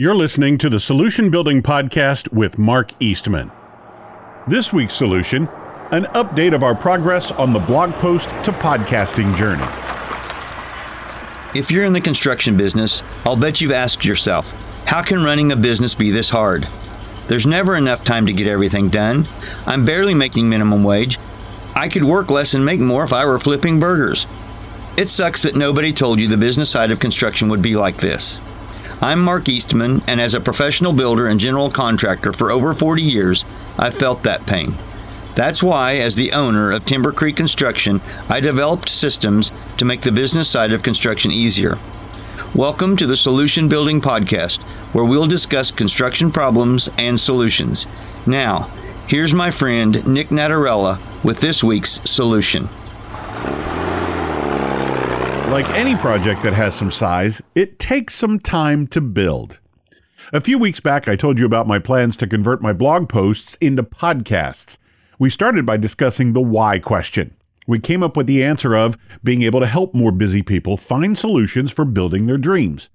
You're listening to the Solution Building Podcast with Mark Eastman. This week's solution an update of our progress on the blog post to podcasting journey. If you're in the construction business, I'll bet you've asked yourself, how can running a business be this hard? There's never enough time to get everything done. I'm barely making minimum wage. I could work less and make more if I were flipping burgers. It sucks that nobody told you the business side of construction would be like this. I'm Mark Eastman, and as a professional builder and general contractor for over 40 years, I've felt that pain. That's why, as the owner of Timber Creek Construction, I developed systems to make the business side of construction easier. Welcome to the Solution Building Podcast, where we'll discuss construction problems and solutions. Now, here's my friend Nic Natarella with this week's solution. Like any project that has some size, it takes some time to build. A few weeks back, I told you about my plans to convert my blog posts into podcasts. We started by discussing the why question. We came up with the answer of being able to help more busy people find solutions for building their dreams.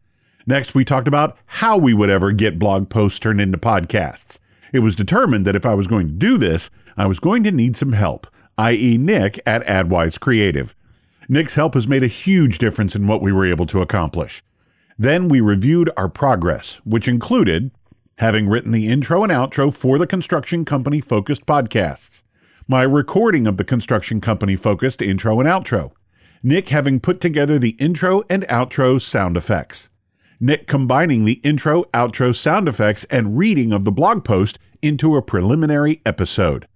Next, we talked about how we would ever get blog posts turned into podcasts. It was determined that if I was going to do this, I was going to need some help, i.e., Nic at AdWise Creative. Nic's help has made a huge difference in what we were able to accomplish. Then we reviewed our progress, which included having written the intro and outro for the construction company focused podcasts, my recording of the construction company focused intro and outro, Nic having put together the intro and outro sound effects, Nic combining the intro, outro sound effects and reading of the blog post into a preliminary episode.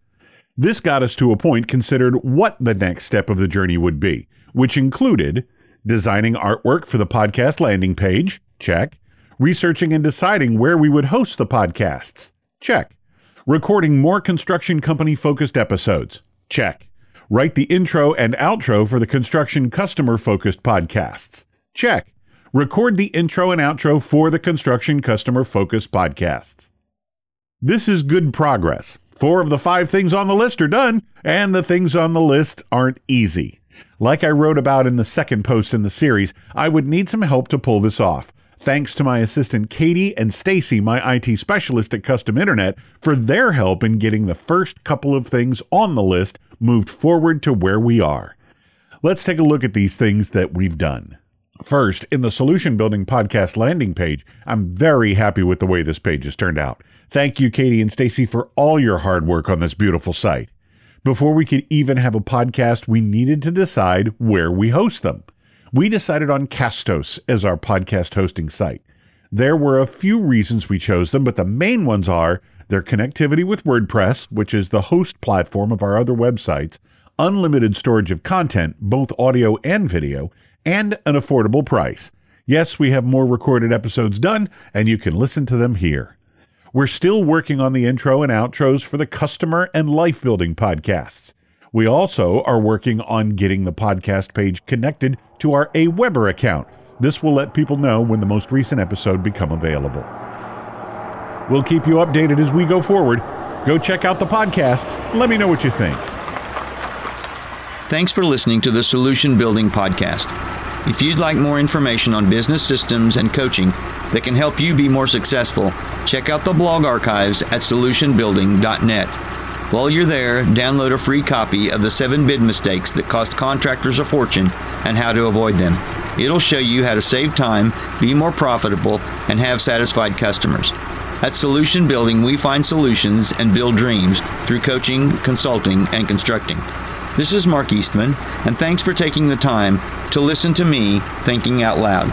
This got us to a point considered what the next step of the journey would be, which included designing artwork for the podcast landing page, check, researching and deciding where we would host the podcasts. Check. Recording more construction company focused episodes. Check. Write the intro and outro for the construction customer focused podcasts. Check. Record the intro and outro for the construction customer focused podcasts. This is good progress. Four of the five things on the list are done, and the things on the list aren't easy. Like I wrote about in the second post in the series, I would need some help to pull this off thanks to my assistant Katie and Stacy, my IT specialist at Custom Internet, for their help in getting the first couple of things on the list moved forward to where we are. Let's take a look at these things that we've done. First, in the Solution Building Podcast landing page, I'm very happy with the way this page has turned out. Thank you, Katie and Stacy, for all your hard work on this beautiful site. Before we could even have a podcast, we needed to decide where we host them we decided on Castos as our podcast hosting site. There were a few reasons we chose them, but the main ones are their connectivity with WordPress, which is the host platform of our other websites, unlimited storage of content, both audio and video, and an affordable price. Yes, we have more recorded episodes done, and you can listen to them here. We're still working on the intro and outros for the customer and life building podcasts. We also are working on getting the podcast page connected to our Aweber account. This will let people know when the most recent episode become available. We'll keep you updated as we go forward. Go check out the podcasts. Let me know what you think. Thanks for listening to the Solution Building Podcast. If you'd like more information on business systems and coaching that can help you be more successful, check out the blog archives at solutionbuilding.net. While you're there, download a free copy of the 7 bid mistakes that cost contractors a fortune and how to avoid them. It'll show you how to save time, be more profitable, and have satisfied customers. At Solution Building, we find solutions and build dreams through coaching, consulting, and constructing. This is Mark Eastman, and thanks for taking the time to listen to me thinking out loud.